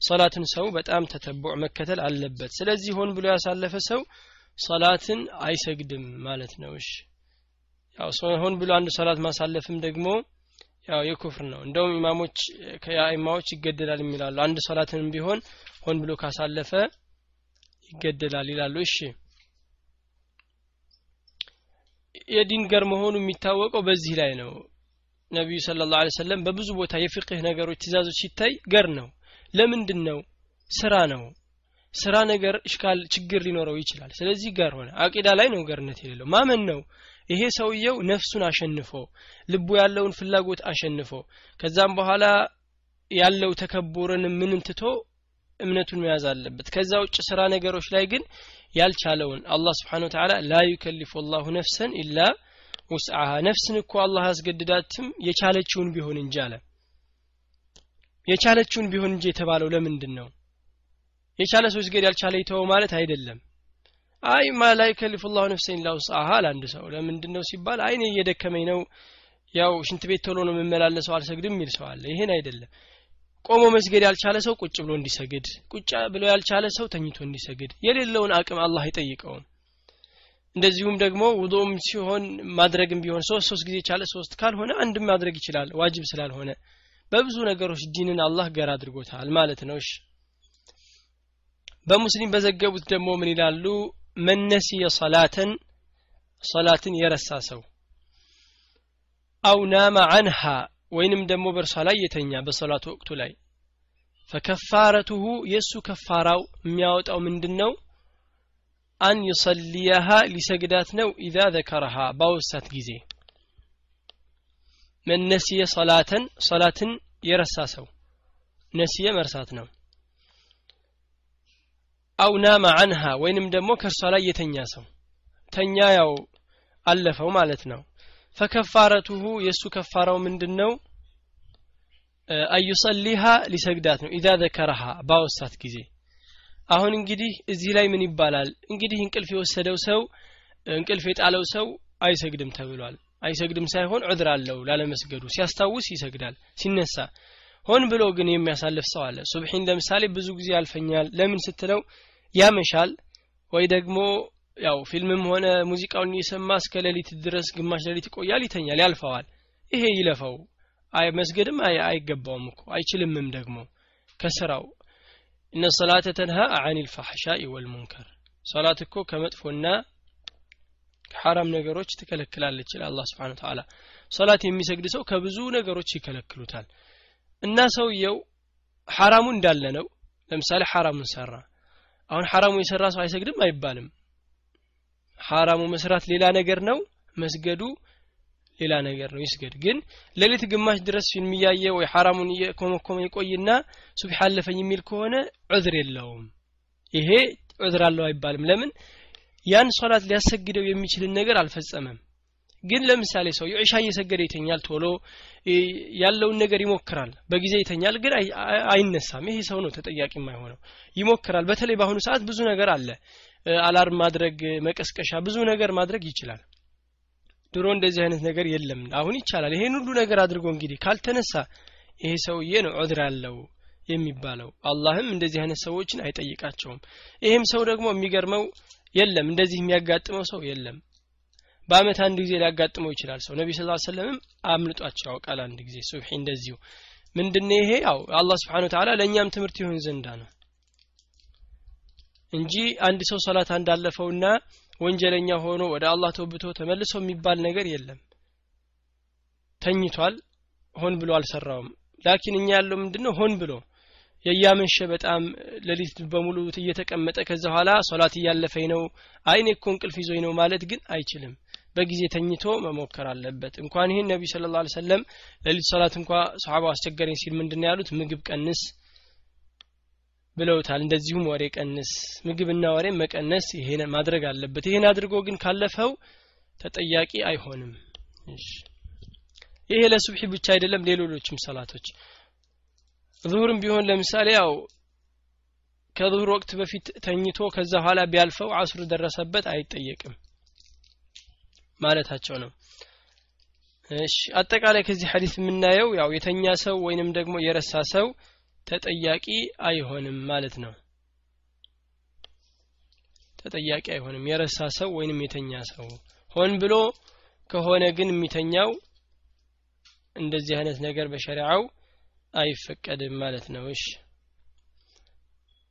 A: ሶላትን ሰው በጣም تتبع መከተል አለበት። ስለዚህ ሆን ብሎ ያሳለፈ ሰው ሶላትን አይሰግድም ማለት ነው። እሺ ያው ሆን ብሎ አንድ ሶላት ማሳለፍም ደግሞ ያው የኩፍር ነው። እንደውም ኢማሞች ከአይማዎች ይገደላል የሚላሉ አንድ ሶላትንም ቢሆን ሆን ብሎ ካሳለፈ ይገደላል ይላሉ። እሺ። የዲን ገር መሆኑ የሚታወቀው በዚህ ላይ ነው። ነቢዩ ስለ ላሁ ሰለም በብዙ ቦታ የፍቅህ ነገሮች ትእዛዞች ሲታይ ገር ነው። ለምንድን ነው ስራ ነው። ስራ ነገር እሽካል ችግር ሊኖረው ይችላል። ስለዚህ ገር ሆነ። አቂዳ ላይ ነው ገርነት የሌለው። ማመን ነው ይሄ ሰውየው ነፍሱን አሸንፎ ልቡ ያለውን ፍላጎት አሸንፎ ከዛም በኋላ ያለው ተከቡርን ምንም ትቶ እምነቱን መያዝ አለበት። ከዛ ውጭ ስራ ነገሮች ላይ ግን ያልቻለውን አላህ ስብሓን ወተላ ላ ዩከሊፉ ላሁ ነፍሰን ኢላ ውስዓሃ ነፍስን እኮ አላህ አስገድዳትም የቻለችውን ቢሆን እንጂ አለ። የቻለችውን ቢሆን እንጂ የተባለው ለምንድን ነው? የቻለ ሰው ስገድ ያልቻለ ይተወው ማለት አይደለም አይ ማ ላ ዩከሊፉ ላሁ ነፍሰን ኢላ ውስዓሃ ለአንድ ሰው። ለምንድን ነው ሲባል አይኔ እየደከመኝ ነው ያው ሽንት ቤት ቶሎ ነው የምመላለሰው አልሰግድም የሚል ሰው አለ። ይሄን አይደለም። ቆሞ መስገድ ያልቻለ ሰው ቁጭ ብሎ እንዲሰግድ ቁጭ ብሎ ያልቻለ ሰው ተኝቶ እንዲሰግድ የሌለውን አቅም አላህ አይጠይቀውም። እንደዚሁም ደግሞ ውዶም ሲሆን ማድረግም ቢሆን ሶስት ሶስት ጊዜ ቻለ ሶስት ካልሆነ አንድም ማድረግ ይችላል ዋጅብ ስላልሆነ። በብዙ ነገሮች ዲንን አላህ ገር አድርጎታል ማለት ነው። በሙስሊም በዘገቡት ደግሞ ምን ይላሉ መነሲየ ሰላተን ሰላትን የረሳ ሰው አው ናመ አንሃ ወይንም ደግሞ በእርሷ ላይ የተኛ በሰላት ወቅቱ ላይ ፈከፋረቱሁ የእሱ ከፋራው የሚያወጣው ምንድን ነው አን ዩሰሊያሃ ሊሰግዳት ነው ኢዛ ዘከረሃ ባወሳት ጊዜ መነሲየ ሰላተን ሰላትን የረሳ ሰው ነሲየ መርሳት ነው አው ናማ አንሃ ወይንም ደግሞ ከእርሷ ላይ የተኛ ሰው። ተኛ ያው አለፈው ማለት ነው። ፈከፋረቱሁ የእሱ ከፋራው ምንድን ነው አዩሰሊሃ ሊሰግዳት ነው። ኢዛ ዘከረሃ ባወሳት ጊዜ። አሁን እንግዲህ እዚህ ላይ ምን ይባላል? እንግዲህ እንቅልፍ የወሰደው ሰው እንቅልፍ የጣለው ሰው አይሰግድም ተብሏል። አይሰግድም ሳይሆን ዑድር አለው ላለመስገዱ። ሲያስታውስ ይሰግዳል። ሲነሳ ሆን ብሎ ግን የሚያሳልፍ ሰው አለ። ሱብሒን ለምሳሌ ብዙ ጊዜ ያልፈኛል። ለምን ስትለው ያመሻል። ወይ ደግሞ ያው ፊልምም ሆነ ሙዚቃውን እየሰማ እስከ ሌሊት ድረስ ግማሽ ሌሊት ይቆያል ይተኛል ያልፈዋል። ይሄ ይለፈው። አይ መስገድም አይገባውም እኮ አይችልምም ደግሞ ከስራው። እነ ሰላተ ተንሃ አን ልፋሕሻኢ ወልሙንከር። ሰላት እኮ ከመጥፎና ከሐራም ነገሮች ትከለክላለች ይላል አላህ ስብሓን ተዓላ ሰላት የሚሰግድ ሰው ከብዙ ነገሮች ይከለክሉታል እና ሰውየው ሐራሙ እንዳለ ነው። ለምሳሌ ሐራሙን ሰራ። አሁን ሐራሙ የሰራ ሰው አይሰግድም አይባልም። ሐራሙ መስራት ሌላ ነገር ነው መስገዱ ሌላ ነገር ነው ይስገድ። ግን ሌሊት ግማሽ ድረስ ፊልም እያየ ወይ ሐራሙን እየኮመኮመ ይቆይና ሱብሒ አለፈኝ የሚል ከሆነ ዑዝር የለውም። ይሄ ዑዝር አለው አይባልም። ለምን? ያን ሶላት ሊያሰግደው የሚችልን ነገር አልፈጸመም ግን ለምሳሌ ሰው የዒሻ እየሰገደ ይተኛል ቶሎ ያለውን ነገር ይሞክራል። በጊዜ ይተኛል ግን አይነሳም። ይሄ ሰው ነው ተጠያቂ የማይሆነው። ይሞክራል። በተለይ በአሁኑ ሰዓት ብዙ ነገር አለ። አላርም ማድረግ መቀስቀሻ ብዙ ነገር ማድረግ ይችላል። ድሮ እንደዚህ አይነት ነገር የለም። አሁን ይቻላል። ይሄን ሁሉ ነገር አድርጎ እንግዲህ ካልተነሳ ይሄ ሰውዬ ነው ዑድር ያለው የሚባለው። አላህም እንደዚህ አይነት ሰዎችን አይጠይቃቸውም። ይሄም ሰው ደግሞ የሚገርመው የለም። እንደዚህ የሚያጋጥመው ሰው የለም በአመት አንድ ጊዜ ሊያጋጥመው ይችላል ሰው። ነቢ ስ ሰለምም አምልጧቸው ያውቃል አንድ ጊዜ ሱብሒ እንደዚሁ። ምንድን ይሄ? ያው አላህ ስብሓን ተዓላ ለእኛም ትምህርት ይሆን ዘንዳ ነው እንጂ አንድ ሰው ሰላት እንዳለፈውና ወንጀለኛ ሆኖ ወደ አላህ ተውብቶ ተመልሶ የሚባል ነገር የለም። ተኝቷል ሆን ብሎ አልሰራውም። ላኪን እኛ ያለው ምንድነው ሆን ብሎ የያመሸ በጣም ሌሊት በሙሉ እየተቀመጠ ከዛ በኋላ ሶላት እያለፈኝ ነው አይኔ እኮ እንቅልፍ ይዞኝ ነው ማለት ግን አይችልም በጊዜ ተኝቶ መሞከር አለበት። እንኳን ይህን ነቢ ስለ ላ ሰለም ሌሊት ሶላት እንኳ ሰሓባው አስቸገረኝ ሲል ምንድን ያሉት? ምግብ ቀንስ ብለውታል። እንደዚሁም ወሬ ቀንስ ምግብና ወሬ መቀነስ ይሄን ማድረግ አለበት። ይሄን አድርጎ ግን ካለፈው ተጠያቂ አይሆንም። ይሄ ለሱብሒ ብቻ አይደለም ሌሎችም ሰላቶች። ዙሁርም ቢሆን ለምሳሌ ያው ከዙሁር ወቅት በፊት ተኝቶ ከዛ በኋላ ቢያልፈው አስር ደረሰበት አይጠየቅም ማለታቸው ነው። እሺ አጠቃላይ ከዚህ ሐዲስ የምናየው ያው የተኛ ሰው ወይንም ደግሞ የረሳ ሰው ተጠያቂ አይሆንም ማለት ነው። ተጠያቂ አይሆንም የረሳ ሰው ወይንም የተኛ ሰው። ሆን ብሎ ከሆነ ግን የሚተኛው እንደዚህ አይነት ነገር በሸሪዓው አይፈቀድም ማለት ነው። እሺ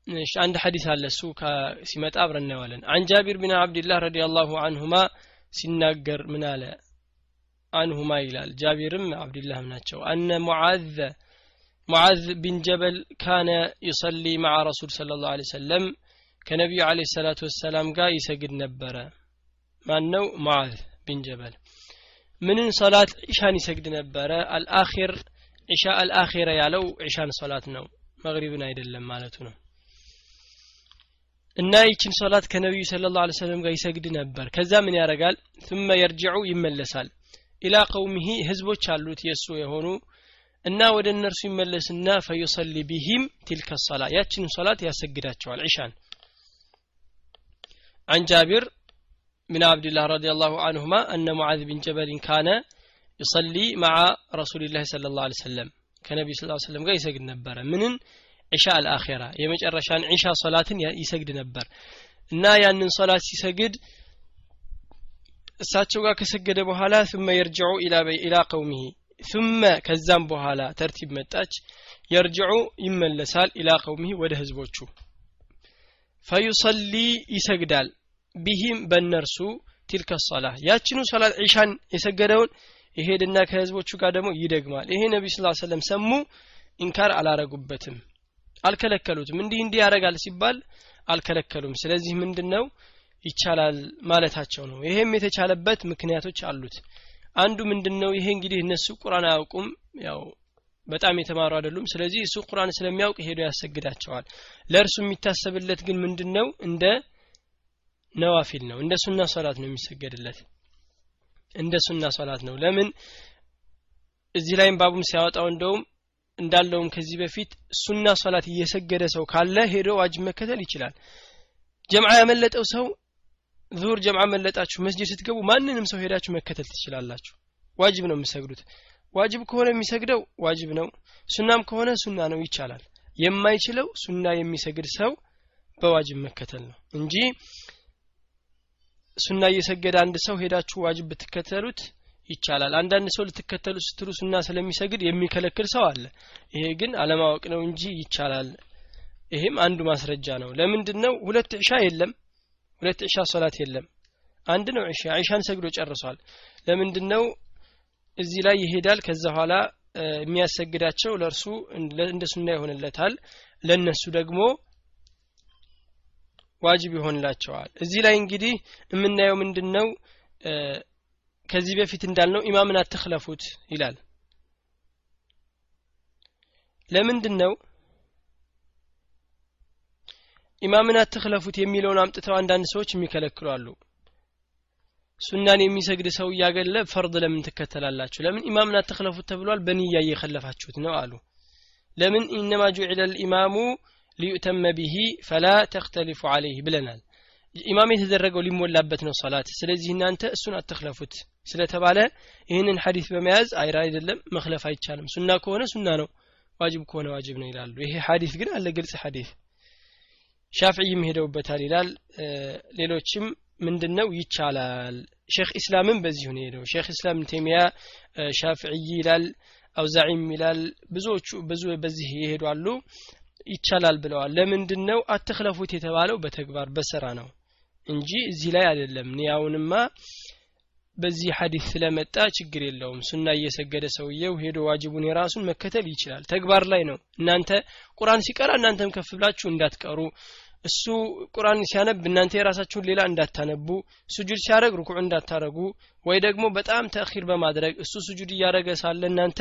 A: እሺ አንድ ሐዲስ አለ እሱ ሲመጣ አብረን እናየዋለን። عن جابر بن عبد الله رضي الله عنهما ሲናገር ምን አለ? عنهما ይላል። ጃቢርም አብድላህም ናቸው። أن معاذ معاذ بن جبل ካነ ይሰሊ ማዓ ረሱል ስለ ላሁ ሰለም ከነቢዩ አለ ሰላቱ ወሰላም ጋር ይሰግድ ነበረ። ማን ነው ሙዓዝ ቢን ጀበል። ምንን ሰላት ዒሻን ይሰግድ ነበረ። አልአኺር ዒሻ አልአኺረ ያለው ዒሻን ሰላት ነው። መግሪብን አይደለም ማለቱ ነው እና ይችን ሶላት ከነቢዩ ስለ ላሁ ሰለም ጋር ይሰግድ ነበር ከዛ ምን ያደርጋል ثم يرجع ይመለሳል ኢላ ቀውሚሂ ህዝቦች አሉት የእሱ የሆኑ እና ወደ እነርሱ ይመለስና ፈዩሰሊ ቢሂም ቲልከ ሰላ ያችንን ሶላት ያሰግዳቸዋል ዒሻን عن جابر من عبد الله رضي الله عنهما أن معاذ بن جبل كان يصلي مع رسول الله صلى الله عليه وسلم كنبي صلى الله عليه وسلم قال يسجد نبرة من ዒሻ አልአኺራ የመጨረሻን ዒሻ ሶላትን ይሰግድ ነበር እና ያንን ሶላት ሲሰግድ እሳቸው ጋር ከሰገደ በኋላ ثم يرجع الى الى قومه ثم ከዛም በኋላ ተርቲብ መጣች يرجع ይመለሳል الى قومه ወደ ህዝቦቹ ፈዩሰሊ ይሰግዳል ቢሂም በእነርሱ ቲልከ ሶላ ያችኑ ሶላት ዒሻን የሰገደውን ይሄድና ከህዝቦቹ ጋር ደግሞ ይደግማል ይሄ ነቢ ስ ሰለም ሰሙ ኢንካር አላረጉበትም አልከለከሉትም። እንዲህ እንዲህ ያደርጋል ሲባል አልከለከሉም። ስለዚህ ምንድን ነው ይቻላል ማለታቸው ነው። ይሄም የተቻለበት ምክንያቶች አሉት። አንዱ ምንድን ነው ይሄ እንግዲህ እነሱ ቁርአን አያውቁም። ያው በጣም የተማሩ አይደሉም። ስለዚህ እሱ ቁርአን ስለሚያውቅ ሄዶ ያሰግዳቸዋል ለእርሱ የሚታሰብለት ግን ምንድን ነው እንደ ነዋፊል ነው። እንደ ሱና ሶላት ነው የሚሰገድለት። እንደ ሱና ሶላት ነው። ለምን? እዚህ ላይም ባቡም ሲያወጣው እንደውም እንዳለውም ከዚህ በፊት ሱና ሶላት እየሰገደ ሰው ካለ ሄዶ ዋጅብ መከተል ይችላል። ጀምዓ ያመለጠው ሰው ዙሁር ጀምዓ መለጣችሁ መስጅድ ስትገቡ ማንንም ሰው ሄዳችሁ መከተል ትችላላችሁ። ዋጅብ ነው የምሰግዱት ዋጅብ ከሆነ የሚሰግደው ዋጅብ ነው። ሱናም ከሆነ ሱና ነው ይቻላል። የማይችለው ሱና የሚሰግድ ሰው በዋጅብ መከተል ነው እንጂ ሱና እየሰገደ አንድ ሰው ሄዳችሁ ዋጅብ ብትከተሉት ይቻላል። አንዳንድ ሰው ልትከተሉ ስትሉ ሱና ስለሚሰግድ የሚከለክል ሰው አለ። ይሄ ግን አለማወቅ ነው እንጂ ይቻላል። ይሄም አንዱ ማስረጃ ነው። ለምንድን ነው ሁለት ዕሻ የለም። ሁለት ዕሻ ሶላት የለም። አንድ ነው ዕሻ ዕሻን ሰግዶ ጨርሷል። ለምንድን ነው እዚህ ላይ ይሄዳል። ከዛ በኋላ የሚያሰግዳቸው ለእርሱ እንደ ሱና ይሆንለታል። ለነሱ ደግሞ ዋጅብ ይሆንላቸዋል። እዚህ ላይ እንግዲህ የምናየው ምንድን ነው ከዚህ በፊት እንዳልነው ኢማምን አትክለፉት ይላል። ለምንድን ነው ኢማምን አትክለፉት የሚለውን አምጥተው አንዳንድ ሰዎች የሚከለክሉ አሉ? ሱናን የሚሰግድ ሰው እያገለ ፈርድ ለምን ትከተላላችሁ? ለምን ኢማምን አትክለፉት ተብሏል? በንያ እየከለፋችሁት ነው አሉ። ለምን ኢነማ ጁዕለ ልኢማሙ ሊዩተመ ቢሂ ፈላ ተክተሊፉ አለይህ ብለናል። ኢማም የተደረገው ሊሞላበት ነው ሰላት ስለዚህ እናንተ እሱን አትክለፉት ስለተባለ ይህንን ሐዲስ በመያዝ አይራ አይደለም መክለፍ አይቻልም። ሱና ከሆነ ሱና ነው ዋጅብ ከሆነ ዋጅብ ነው ይላሉ። ይሄ ሐዲስ ግን አለ ግልጽ ሐዲስ። ሻፍዕይም ሄደውበታል ይላል። ሌሎችም ምንድነው? ይቻላል። ሼክ ኢስላምን በዚህ ነው ሄደው ሼክ ኢስላም ቴሚያ ሻፍዕይ ይላል አውዛዒም ይላል ብዙዎቹ ብዙ በዚህ ይሄዱ አሉ። ይቻላል ብለዋል። ለምንድን ነው አትክለፉት የተባለው በተግባር በስራ ነው እንጂ እዚህ ላይ አይደለም። ኒያውንማ በዚህ ሐዲስ ስለመጣ ችግር የለውም። ሱና እየሰገደ ሰውየው ሄዶ ዋጅቡን የራሱን መከተል ይችላል። ተግባር ላይ ነው። እናንተ ቁርአን ሲቀራ እናንተም ከፍ ብላችሁ እንዳትቀሩ። እሱ ቁርአን ሲያነብ እናንተ የራሳችሁን ሌላ እንዳታነቡ ስጁድ ሲያደረግ ሩኩዕ እንዳታረጉ ወይ ደግሞ በጣም ተእኺር በማድረግ እሱ ስጁድ እያደረገ ሳለ እናንተ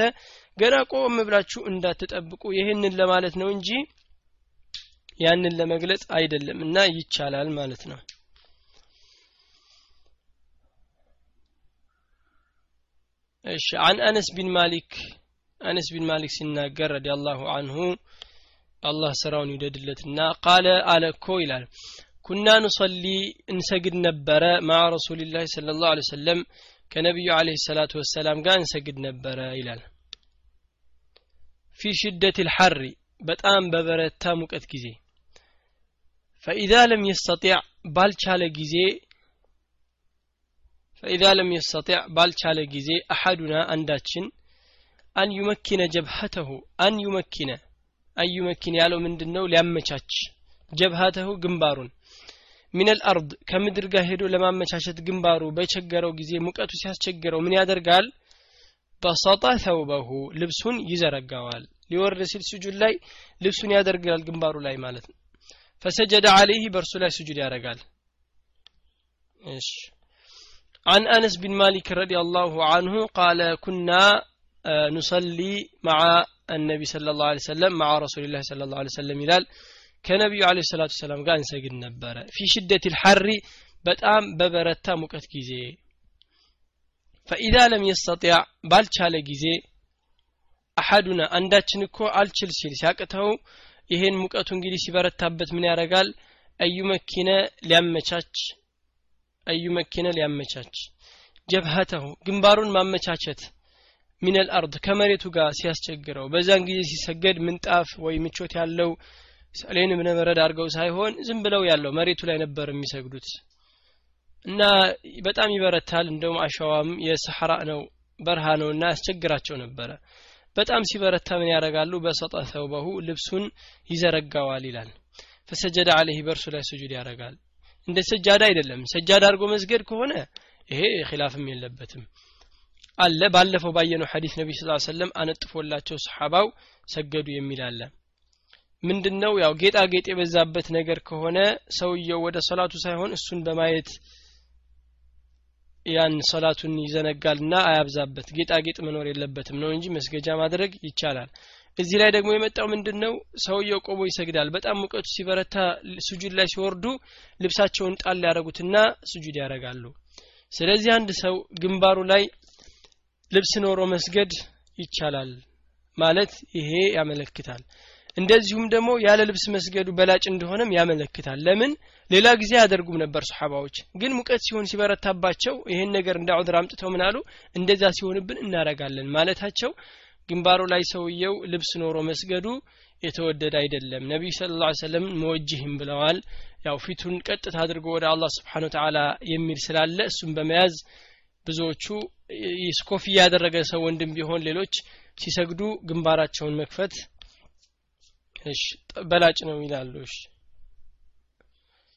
A: ገና ቆም ብላችሁ እንዳትጠብቁ። ይህንን ለማለት ነው እንጂ ያንን ለመግለጽ አይደለም እና ይቻላል ማለት ነው እሺ عن أنس بن مالك አነስ ቢን ማሊክ ሲናገር رضي الله عنه አላህ ስራውን ይውደድለትና قال አለ እኮ ይላል። كنا نصلي እንሰግድ ነበረ مع رسول الله صلى الله عليه وسلم ከነቢዩ عليه الصلاة والسلام ጋር እንሰግድ ነበረ ይላል። في شدة الحر በጣም በበረታ ሙቀት ጊዜ። فإذا لم يستطع ባልቻለ ጊዜ فإذا لم يستطع ባልቻለ ጊዜ أحدنا አንዳችን أن يمكن جبهته أن يمكن أن يمكن ያለው ምንድን ነው ሊያመቻች جبهته ግንባሩን من الأرض ከምድር ጋር ሄዶ ለማመቻቸት ግንባሩ በቸገረው ጊዜ ሙቀቱ ሲያስቸግረው ምን ያደርጋል በሰጣ ተውበሁ ልብሱን ይዘረጋዋል ሊወርድ ሲል ስጁድ ላይ ልብሱን ያደርጋል ግንባሩ ላይ ማለት ነው ፈሰጀደ አለይህ በእርሱ ላይ ስጁድ ያደርጋል እሺ عن أنس بن مالك رضي الله عنه قال كنا نصلي مع النبي صلى الله عليه وسلم مع رسول الله صلى الله عليه وسلم ይላል ከነቢዩ አለ ሰላቱ ሰላም ጋር እንሰግድ ነበረ ፊ ሽደት ልሐሪ በጣም በበረታ ሙቀት ጊዜ ፈኢዛ ለም የስተጢዕ ባልቻለ ጊዜ አሐዱና አንዳችን እኮ አልችል ሲል ሲያቅተው ይሄን ሙቀቱ እንግዲህ ሲበረታበት ምን ያደርጋል አዩ መኪነ ሊያመቻች አዩ መኪነ ሊያመቻች ጀብሀተሁ ግንባሩን ማመቻቸት ሚነል አርድ ከመሬቱ ጋር ሲያስቸግረው በዛን ጊዜ ሲሰገድ ምንጣፍ ወይ ምቾት ያለው ሰሌን እብነ አድርገው ሳይሆን ዝም ብለው ያለው መሬቱ ላይ ነበር የሚሰግዱት እና በጣም ይበረታል። እንደውም አሸዋም የሰሐራ ነው በረሃ ነው እና ያስቸግራቸው ነበረ። በጣም ሲበረታ ምን ያደርጋሉ? በሰጠ ተውበሁ ልብሱን ይዘረጋዋል ይላል። ፈሰጀደ አለህ በእርሱ ላይ ስጁድ ያደርጋል እንደ ሰጃዳ አይደለም። ሰጃዳ አድርጎ መስገድ ከሆነ ይሄ ኺላፍም የለበትም። አለ። ባለፈው ባየነው ሐዲስ ነቢ ስ ሰለም አነጥፎላቸው ሰሓባው ሰገዱ የሚል አለ። ምንድነው? ያው ጌጣጌጥ የበዛበት ነገር ከሆነ ሰውየው ወደ ሰላቱ ሳይሆን እሱን በማየት ያን ሰላቱን ይዘነጋልና አያብዛበት። ጌጣጌጥ መኖር የለበትም ነው እንጂ መስገጃ ማድረግ ይቻላል እዚህ ላይ ደግሞ የመጣው ምንድን ነው ሰውየው ቆሞ ይሰግዳል። በጣም ሙቀቱ ሲበረታ ስጁድ ላይ ሲወርዱ ልብሳቸውን ጣል ያደረጉትና ስጁድ ያደርጋሉ። ስለዚህ አንድ ሰው ግንባሩ ላይ ልብስ ኖሮ መስገድ ይቻላል ማለት ይሄ ያመለክታል። እንደዚሁም ደግሞ ያለ ልብስ መስገዱ በላጭ እንደሆነም ያመለክታል። ለምን? ሌላ ጊዜ ያደርጉም ነበር ሰሓባዎች። ግን ሙቀት ሲሆን ሲበረታባቸው ይሄን ነገር እንደ ዑድር አምጥተው ምን አሉ? እንደዛ ሲሆንብን እናረጋለን ማለታቸው ግንባሩ ላይ ሰውየው ልብስ ኖሮ መስገዱ የተወደደ አይደለም። ነቢዩ ስለ ላ ሰለም መወጅህም ብለዋል። ያው ፊቱን ቀጥታ አድርጎ ወደ አላህ ስብሓን ተዓላ የሚል ስላለ እሱም በመያዝ ብዙዎቹ ስኮፍ ያደረገ ሰው ወንድም ቢሆን ሌሎች ሲሰግዱ ግንባራቸውን መክፈት በላጭ ነው ይላሉ።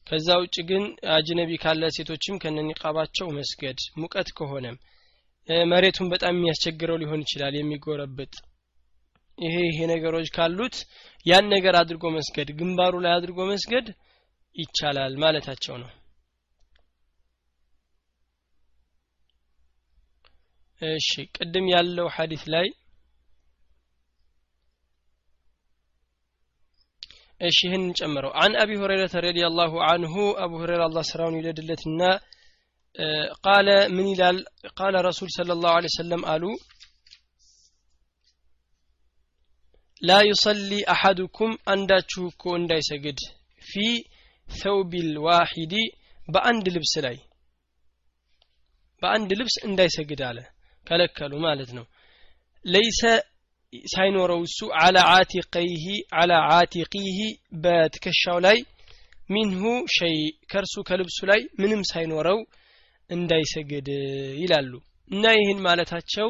A: ከዛ ውጭ ግን አጅነቢ ካለ ሴቶችም ከነኒቃባቸው መስገድ ሙቀት ከሆነም መሬቱን በጣም የሚያስቸግረው ሊሆን ይችላል የሚጎረብጥ። ይሄ ይሄ ነገሮች ካሉት ያን ነገር አድርጎ መስገድ ግንባሩ ላይ አድርጎ መስገድ ይቻላል ማለታቸው ነው። እሺ ቅድም ያለው ሐዲስ ላይ እሺ ይህን ጨምረው። عن أبي هريرة رضي الله عنه አቡ ሁረይራ አላህ ስራውን ይውደድለትና قال ምን ይላል? قال رسول الله صلى الله عليه وسلم አሉ لا يصلي أحدكم አንዳችሁ እኮ እንዳይሰግድ في الثوب الواحد በአንድ ልብስ ላይ በአንድ ልብስ እንዳይሰግድ አለ ከለከሉ ማለት ነው። ለይሰ ሳይኖረው እሱ አላ አቲቀይህ አላ አቲቂህ በትከሻው ላይ ሚንሁ ሸይ ከእርሱ ከልብሱ ላይ ምንም ሳይኖረው እንዳይሰግድ ይላሉ። እና ይህን ማለታቸው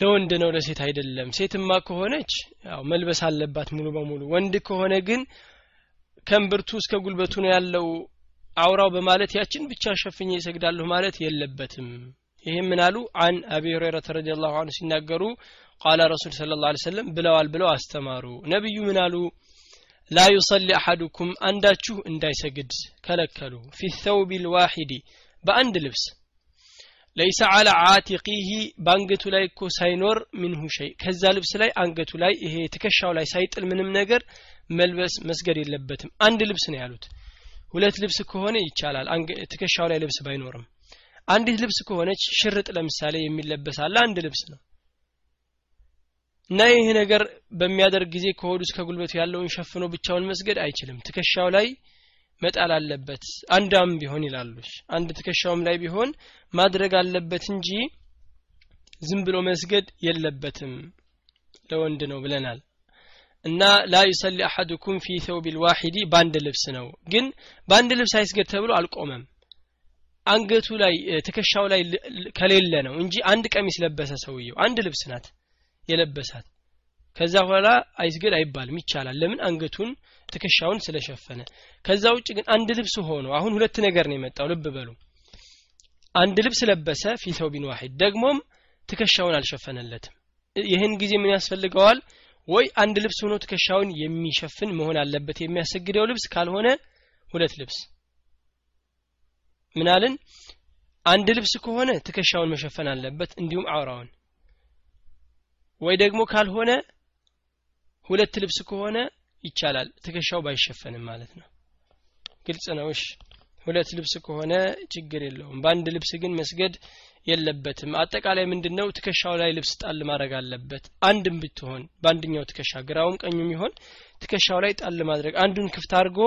A: ለወንድ ነው ለሴት አይደለም። ሴትማ ከሆነች ያው መልበስ አለባት ሙሉ በሙሉ። ወንድ ከሆነ ግን ከእምብርቱ እስከ ጉልበቱ ነው ያለው አውራው በማለት ያችን ብቻ ሸፍኜ ይሰግዳለሁ ማለት የለበትም። ይህም ምን አሉ? አን አቢ ሁረይረተ ረዲየላሁ ዐንሁ ሲናገሩ ቃለ ረሱል ስለ ላ ሰለም ብለዋል ብለው አስተማሩ። ነቢዩ ምን አሉ? ላ ዩሰሊ አሐዱኩም አንዳችሁ እንዳይሰግድ ከለከሉ። ፊ ተውቢ ልዋሒዲ በአንድ ልብስ። ለይሰ አላ አቲቂህ በአንገቱ ላይ እኮ ሳይኖር ሚንሁ ሸይ ከዛ ልብስ ላይ አንገቱ ላይ ይሄ ትከሻው ላይ ሳይጥል ምንም ነገር መልበስ መስገድ የለበትም። አንድ ልብስ ነው ያሉት። ሁለት ልብስ ከሆነ ይቻላል። ትከሻው ላይ ልብስ ባይኖርም። አንዲት ልብስ ከሆነች ሽርጥ ለምሳሌ የሚለበስ አንድ ልብስ ነው። እና ይህ ነገር በሚያደርግ ጊዜ ከሆዱ እስከ ጉልበቱ ያለውን ሸፍኖ ብቻውን መስገድ አይችልም። ትከሻው ላይ መጣል አለበት። አንዳም ቢሆን ይላሉ። አንድ ትከሻውም ላይ ቢሆን ማድረግ አለበት እንጂ ዝም ብሎ መስገድ የለበትም ለወንድ ነው ብለናል። እና ላ ዩሰሊ አሐዱኩም ፊ ተውብ ልዋሒዲ በአንድ ልብስ ነው። ግን በአንድ ልብስ አይስገድ ተብሎ አልቆመም። አንገቱ ላይ ትከሻው ላይ ከሌለ ነው እንጂ አንድ ቀሚስ ለበሰ ሰውየው። አንድ ልብስ ናት የለበሳት። ከዛ በኋላ አይስገድ አይባልም ይቻላል። ለምን? አንገቱን ትከሻውን ስለሸፈነ። ከዛ ውጭ ግን አንድ ልብስ ሆኖ አሁን ሁለት ነገር ነው የመጣው። ልብ በሉ። አንድ ልብስ ለበሰ ፊ ተውቢን ዋሂድ። ደግሞም ትከሻውን አልሸፈነለትም። ይህን ጊዜ ምን ያስፈልገዋል? ወይ አንድ ልብስ ሆኖ ትከሻውን የሚሸፍን መሆን አለበት የሚያሰግደው ልብስ ካልሆነ ሁለት ልብስ። ምናልን አንድ ልብስ ከሆነ ትከሻውን መሸፈን አለበት እንዲሁም አውራውን። ወይ ደግሞ ካልሆነ ሁለት ልብስ ከሆነ ይቻላል። ትከሻው ባይሸፈንም ማለት ነው። ግልጽ ነው። ሁለት ልብስ ከሆነ ችግር የለውም። በአንድ ልብስ ግን መስገድ የለበትም። አጠቃላይ ምንድነው? ትከሻው ላይ ልብስ ጣል ማድረግ አለበት። አንድም ብትሆን በአንድኛው ትከሻ ግራውም ቀኙም ይሆን ትከሻው ላይ ጣል ማድረግ አንዱን ክፍት አድርጎ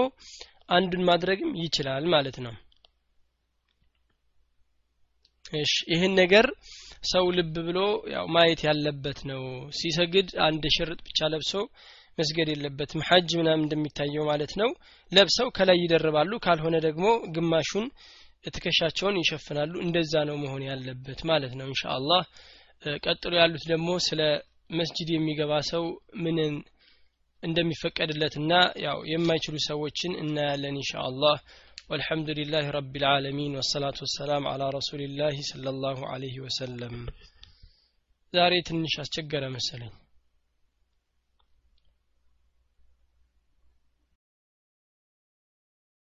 A: አንዱን ማድረግም ይችላል ማለት ነው። እሺ። ይህን ነገር ሰው ልብ ብሎ ያው ማየት ያለበት ነው። ሲሰግድ አንድ ሽርጥ ብቻ ለብሶ መስገድ የለበትም ሐጅ ምናምን እንደሚታየው ማለት ነው ለብሰው ከላይ ይደርባሉ ካልሆነ ደግሞ ግማሹን ትከሻቸውን ይሸፍናሉ እንደዛ ነው መሆን ያለበት ማለት ነው ኢንሻአላህ ቀጥሎ ያሉት ደግሞ ስለ መስጂድ የሚገባ ሰው ምንን እንደሚፈቀድለትና ያው የማይችሉ ሰዎችን እናያለን ኢንሻአላህ والحمد لله رب العالمين والصلاة والسلام على رسول الله صلى الله عليه وسلم ዛሬ ትንሽ አስቸገረ መሰለኝ